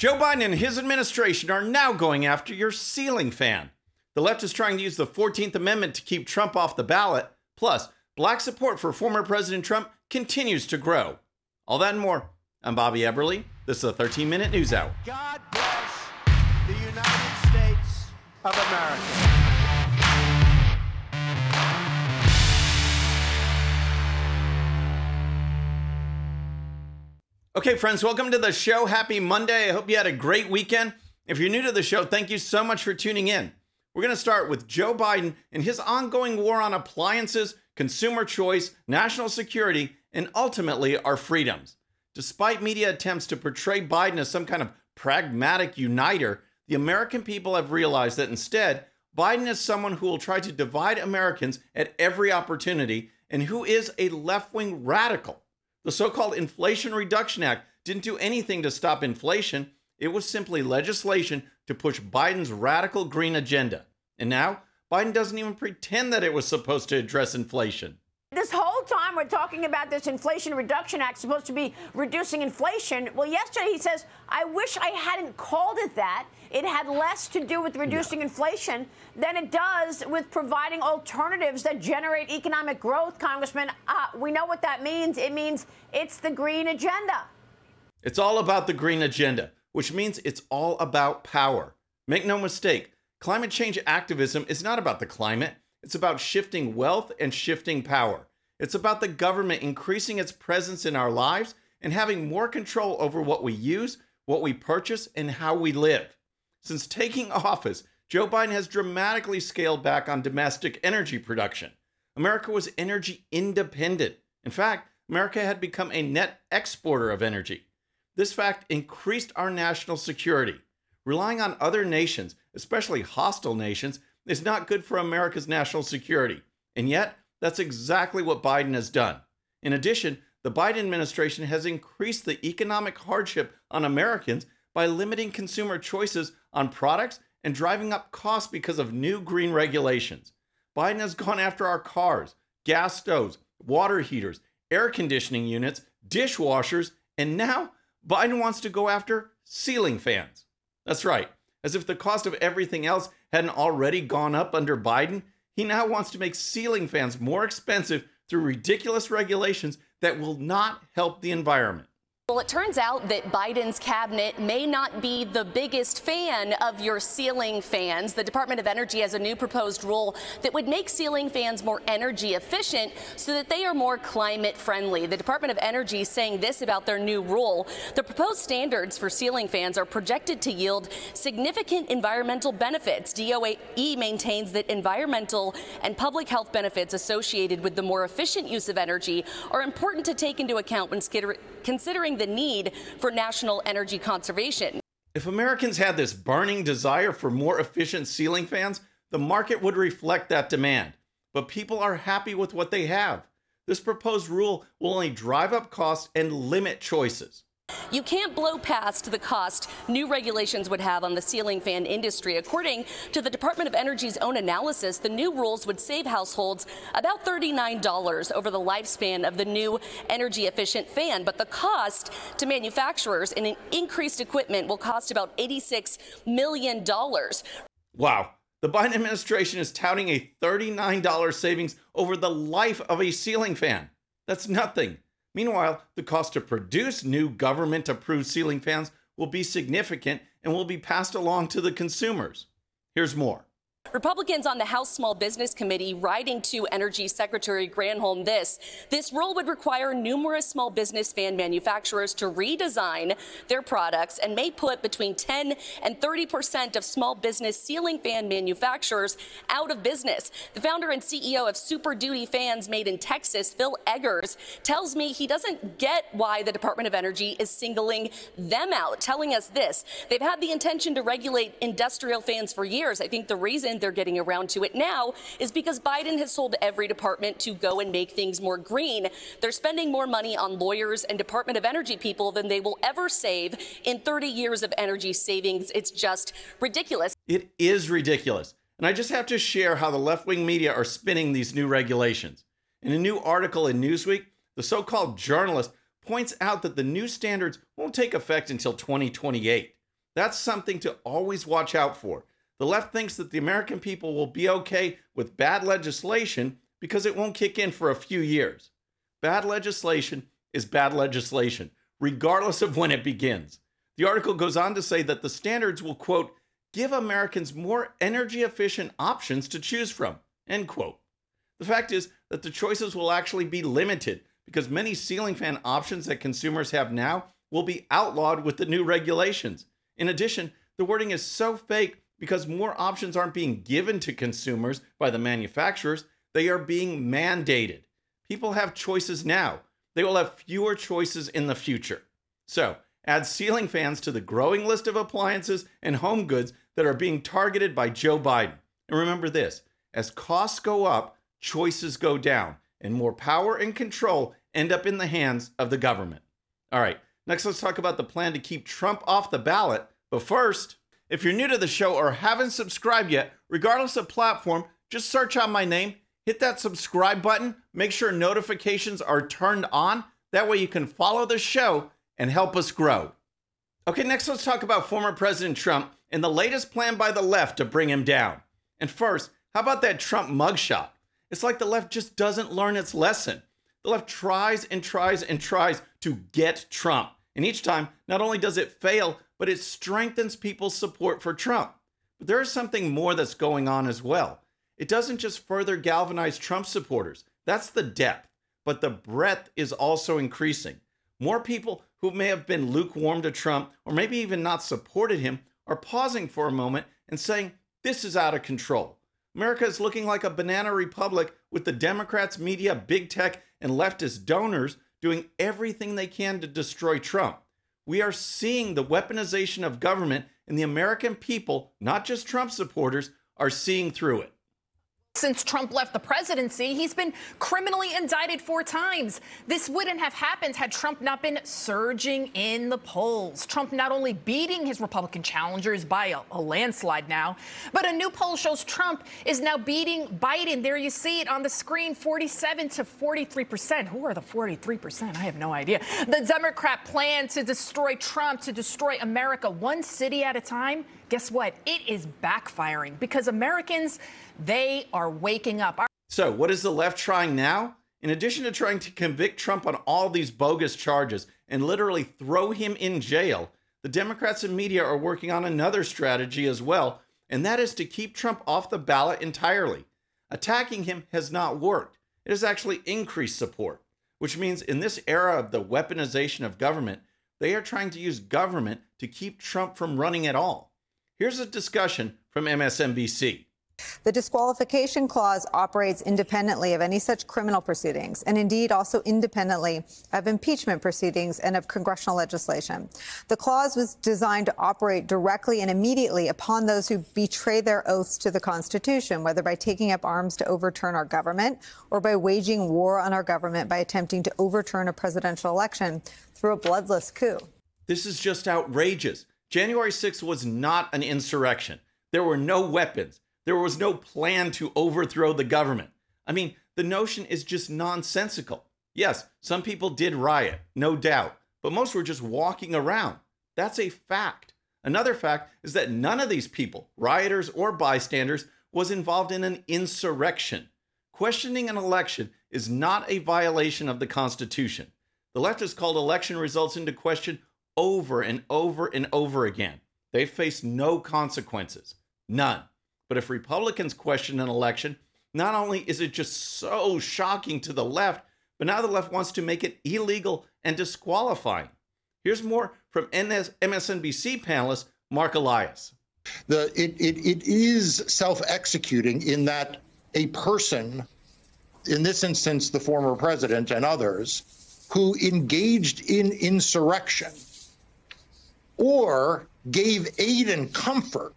Joe Biden and his administration are now going after your ceiling fan. The left is trying to use the 14th Amendment to keep Trump off the ballot. Plus, black support for former President Trump continues to grow. All that and more. I'm Bobby Eberle. This is a 13 minute news hour. God bless the United States of America. Okay, friends, welcome to the show. Happy Monday. I hope you had a great weekend. If you're new to the show, thank you so much for tuning in. We're going to start with Joe Biden and his ongoing war on appliances, consumer choice, national security, and ultimately our freedoms. Despite media attempts to portray Biden as some kind of pragmatic uniter, the American people have realized that instead, Biden is someone who will try to divide Americans at every opportunity and who is a left wing radical. The so called Inflation Reduction Act didn't do anything to stop inflation, it was simply legislation to push Biden's radical green agenda. And now, Biden doesn't even pretend that it was supposed to address inflation. This whole time we're talking about this Inflation Reduction Act supposed to be reducing inflation. Well, yesterday he says, I wish I hadn't called it that. It had less to do with reducing inflation than it does with providing alternatives that generate economic growth, Congressman. Uh, we know what that means. It means it's the green agenda. It's all about the green agenda, which means it's all about power. Make no mistake, climate change activism is not about the climate. It's about shifting wealth and shifting power. It's about the government increasing its presence in our lives and having more control over what we use, what we purchase, and how we live. Since taking office, Joe Biden has dramatically scaled back on domestic energy production. America was energy independent. In fact, America had become a net exporter of energy. This fact increased our national security. Relying on other nations, especially hostile nations, is not good for America's national security. And yet, that's exactly what Biden has done. In addition, the Biden administration has increased the economic hardship on Americans by limiting consumer choices on products and driving up costs because of new green regulations. Biden has gone after our cars, gas stoves, water heaters, air conditioning units, dishwashers, and now Biden wants to go after ceiling fans. That's right. As if the cost of everything else hadn't already gone up under Biden, he now wants to make ceiling fans more expensive through ridiculous regulations that will not help the environment. Well, it turns out that Biden's cabinet may not be the biggest fan of your ceiling fans. The Department of Energy has a new proposed rule that would make ceiling fans more energy efficient so that they are more climate friendly. The Department of Energy is saying this about their new rule. The proposed standards for ceiling fans are projected to yield significant environmental benefits. DOE maintains that environmental and public health benefits associated with the more efficient use of energy are important to take into account when considering the need for national energy conservation. If Americans had this burning desire for more efficient ceiling fans, the market would reflect that demand. But people are happy with what they have. This proposed rule will only drive up costs and limit choices. You can't blow past the cost new regulations would have on the ceiling fan industry. According to the Department of Energy's own analysis, the new rules would save households about $39 over the lifespan of the new energy efficient fan. But the cost to manufacturers in increased equipment will cost about $86 million. Wow. The Biden administration is touting a $39 savings over the life of a ceiling fan. That's nothing. Meanwhile, the cost to produce new government approved ceiling fans will be significant and will be passed along to the consumers. Here's more. Republicans on the House Small Business Committee writing to Energy Secretary Granholm this. This rule would require numerous small business fan manufacturers to redesign their products and may put between 10 and 30 percent of small business ceiling fan manufacturers out of business. The founder and CEO of Super Duty Fans made in Texas, Phil Eggers, tells me he doesn't get why the Department of Energy is singling them out, telling us this. They've had the intention to regulate industrial fans for years. I think the reason reason they're getting around to it now is because Biden has told every department to go and make things more green. They're spending more money on lawyers and Department of Energy people than they will ever save in 30 years of energy savings. It's just ridiculous. It is ridiculous. And I just have to share how the left wing media are spinning these new regulations. In a new article in Newsweek, the so called journalist points out that the new standards won't take effect until 2028. That's something to always watch out for. The left thinks that the American people will be okay with bad legislation because it won't kick in for a few years. Bad legislation is bad legislation, regardless of when it begins. The article goes on to say that the standards will, quote, give Americans more energy efficient options to choose from, end quote. The fact is that the choices will actually be limited because many ceiling fan options that consumers have now will be outlawed with the new regulations. In addition, the wording is so fake because more options aren't being given to consumers by the manufacturers, they are being mandated. People have choices now. They will have fewer choices in the future. So, add ceiling fans to the growing list of appliances and home goods that are being targeted by Joe Biden. And remember this as costs go up, choices go down, and more power and control end up in the hands of the government. All right, next let's talk about the plan to keep Trump off the ballot. But first, if you're new to the show or haven't subscribed yet, regardless of platform, just search out my name, hit that subscribe button, make sure notifications are turned on. That way you can follow the show and help us grow. Okay, next let's talk about former President Trump and the latest plan by the left to bring him down. And first, how about that Trump mugshot? It's like the left just doesn't learn its lesson. The left tries and tries and tries to get Trump. And each time, not only does it fail, but it strengthens people's support for Trump. But there is something more that's going on as well. It doesn't just further galvanize Trump supporters, that's the depth, but the breadth is also increasing. More people who may have been lukewarm to Trump or maybe even not supported him are pausing for a moment and saying, This is out of control. America is looking like a banana republic with the Democrats, media, big tech, and leftist donors doing everything they can to destroy Trump. We are seeing the weaponization of government, and the American people, not just Trump supporters, are seeing through it. Since Trump left the presidency, he's been criminally indicted four times. This wouldn't have happened had Trump not been surging in the polls. Trump not only beating his Republican challengers by a, a, landslide now, but a new poll shows Trump is now beating Biden. There you see it on the screen 47 to 43 percent. Who are the 43 percent? I have no idea. The Democrat plan to destroy Trump, to destroy America one city at a time guess what? It is backfiring because Americans, they are waking up. So, what is the left trying now? In addition to trying to convict Trump on all these bogus charges and literally throw him in jail, the Democrats and media are working on another strategy as well, and that is to keep Trump off the ballot entirely. Attacking him has not worked. It has actually increased support, which means in this era of the weaponization of government, they are trying to use government to keep Trump from running at all. Here's a discussion from MSNBC. The disqualification clause operates independently of any such criminal proceedings, and indeed also independently of impeachment proceedings and of congressional legislation. The clause was designed to operate directly and immediately upon those who betray their oaths to the Constitution, whether by taking up arms to overturn our government or by waging war on our government by attempting to overturn a presidential election through a bloodless coup. This is just outrageous. January 6th was not an insurrection. There were no weapons. There was no plan to overthrow the government. I mean, the notion is just nonsensical. Yes, some people did riot, no doubt, but most were just walking around. That's a fact. Another fact is that none of these people, rioters or bystanders, was involved in an insurrection. Questioning an election is not a violation of the Constitution. The left has called election results into question over and over and over again. They face no consequences, none. But if Republicans question an election, not only is it just so shocking to the left, but now the left wants to make it illegal and disqualifying. Here's more from NS- MSNBC panelist Marc Elias. The, it, it, it is self executing in that a person, in this instance, the former president and others, who engaged in insurrection or gave aid and comfort,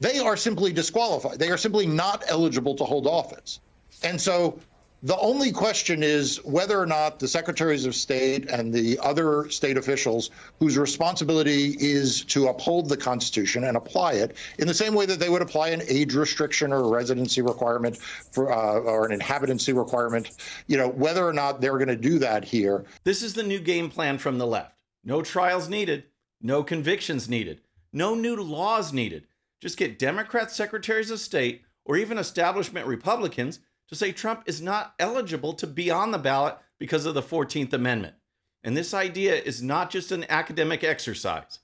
they are simply disqualified. They are simply not eligible to hold office. And so the only question is whether or not the secretaries of state and the other state officials whose responsibility is to uphold the Constitution and apply it in the same way that they would apply an age restriction or a residency requirement for, uh, or an inhabitancy requirement, you know, whether or not they're going to do that here. This is the new game plan from the left. No trials needed. No convictions needed. No new laws needed. Just get Democrat secretaries of state or even establishment Republicans to say Trump is not eligible to be on the ballot because of the 14th Amendment. And this idea is not just an academic exercise.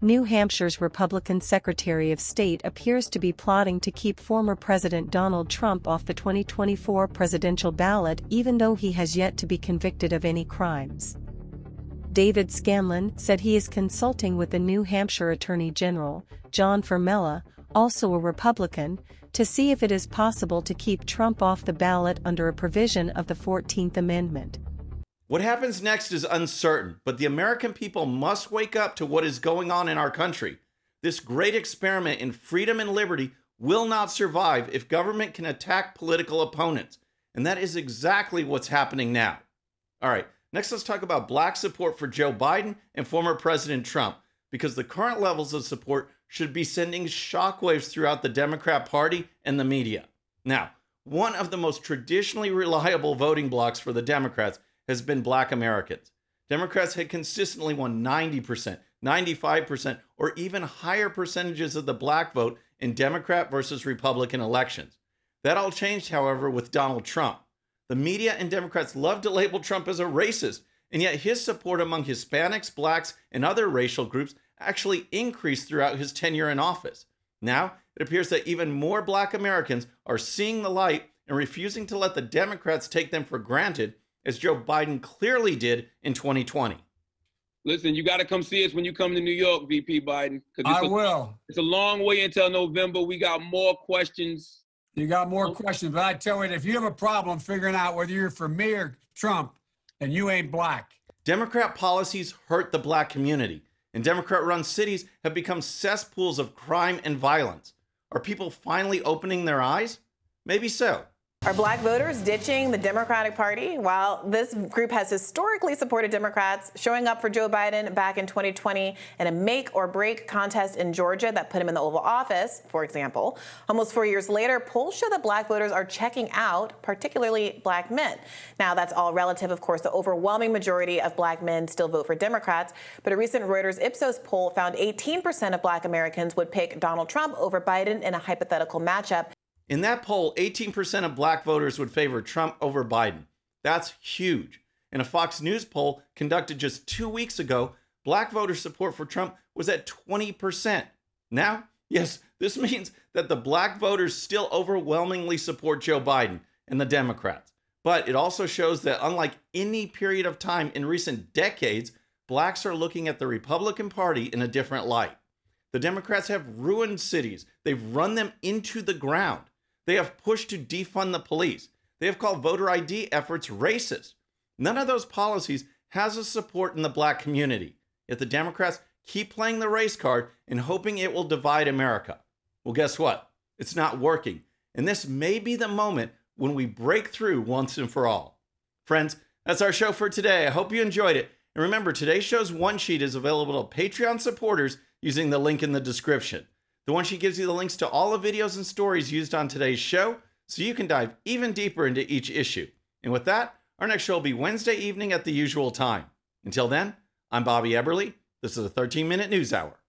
New Hampshire's Republican Secretary of State appears to be plotting to keep former President Donald Trump off the 2024 presidential ballot even though he has yet to be convicted of any crimes. David Scanlon said he is consulting with the New Hampshire Attorney General, John Formella, also a Republican, to see if it is possible to keep Trump off the ballot under a provision of the 14th Amendment. What happens next is uncertain, but the American people must wake up to what is going on in our country. This great experiment in freedom and liberty will not survive if government can attack political opponents. And that is exactly what's happening now. All right, next let's talk about black support for Joe Biden and former President Trump, because the current levels of support should be sending shockwaves throughout the Democrat Party and the media. Now, one of the most traditionally reliable voting blocks for the Democrats has been black Americans. Democrats had consistently won 90%, 95%, or even higher percentages of the black vote in Democrat versus Republican elections. That all changed, however, with Donald Trump. The media and Democrats love to label Trump as a racist, and yet his support among Hispanics, blacks, and other racial groups actually increased throughout his tenure in office. Now, it appears that even more black Americans are seeing the light and refusing to let the Democrats take them for granted as Joe Biden clearly did in 2020. Listen, you got to come see us when you come to New York, VP Biden. I will. It's a long way until November. We got more questions. You got more oh. questions, but I tell you, if you have a problem figuring out whether you're for me or Trump, and you ain't black. Democrat policies hurt the black community, and Democrat run cities have become cesspools of crime and violence. Are people finally opening their eyes? Maybe so. Are black voters ditching the Democratic Party? While this group has historically supported Democrats, showing up for Joe Biden back in 2020 in a make or break contest in Georgia that put him in the Oval Office, for example, almost four years later, polls show that black voters are checking out, particularly black men. Now, that's all relative, of course. The overwhelming majority of black men still vote for Democrats, but a recent Reuters Ipsos poll found 18% of black Americans would pick Donald Trump over Biden in a hypothetical matchup. In that poll, 18% of black voters would favor Trump over Biden. That's huge. In a Fox News poll conducted just two weeks ago, black voter support for Trump was at 20%. Now, yes, this means that the black voters still overwhelmingly support Joe Biden and the Democrats. But it also shows that, unlike any period of time in recent decades, blacks are looking at the Republican Party in a different light. The Democrats have ruined cities, they've run them into the ground. They have pushed to defund the police. They have called voter ID efforts racist. None of those policies has a support in the black community. Yet the Democrats keep playing the race card and hoping it will divide America. Well, guess what? It's not working. And this may be the moment when we break through once and for all. Friends, that's our show for today. I hope you enjoyed it. And remember, today's show's one sheet is available to Patreon supporters using the link in the description. The one she gives you the links to all the videos and stories used on today's show, so you can dive even deeper into each issue. And with that, our next show will be Wednesday evening at the usual time. Until then, I'm Bobby Eberle. This is a 13 minute news hour.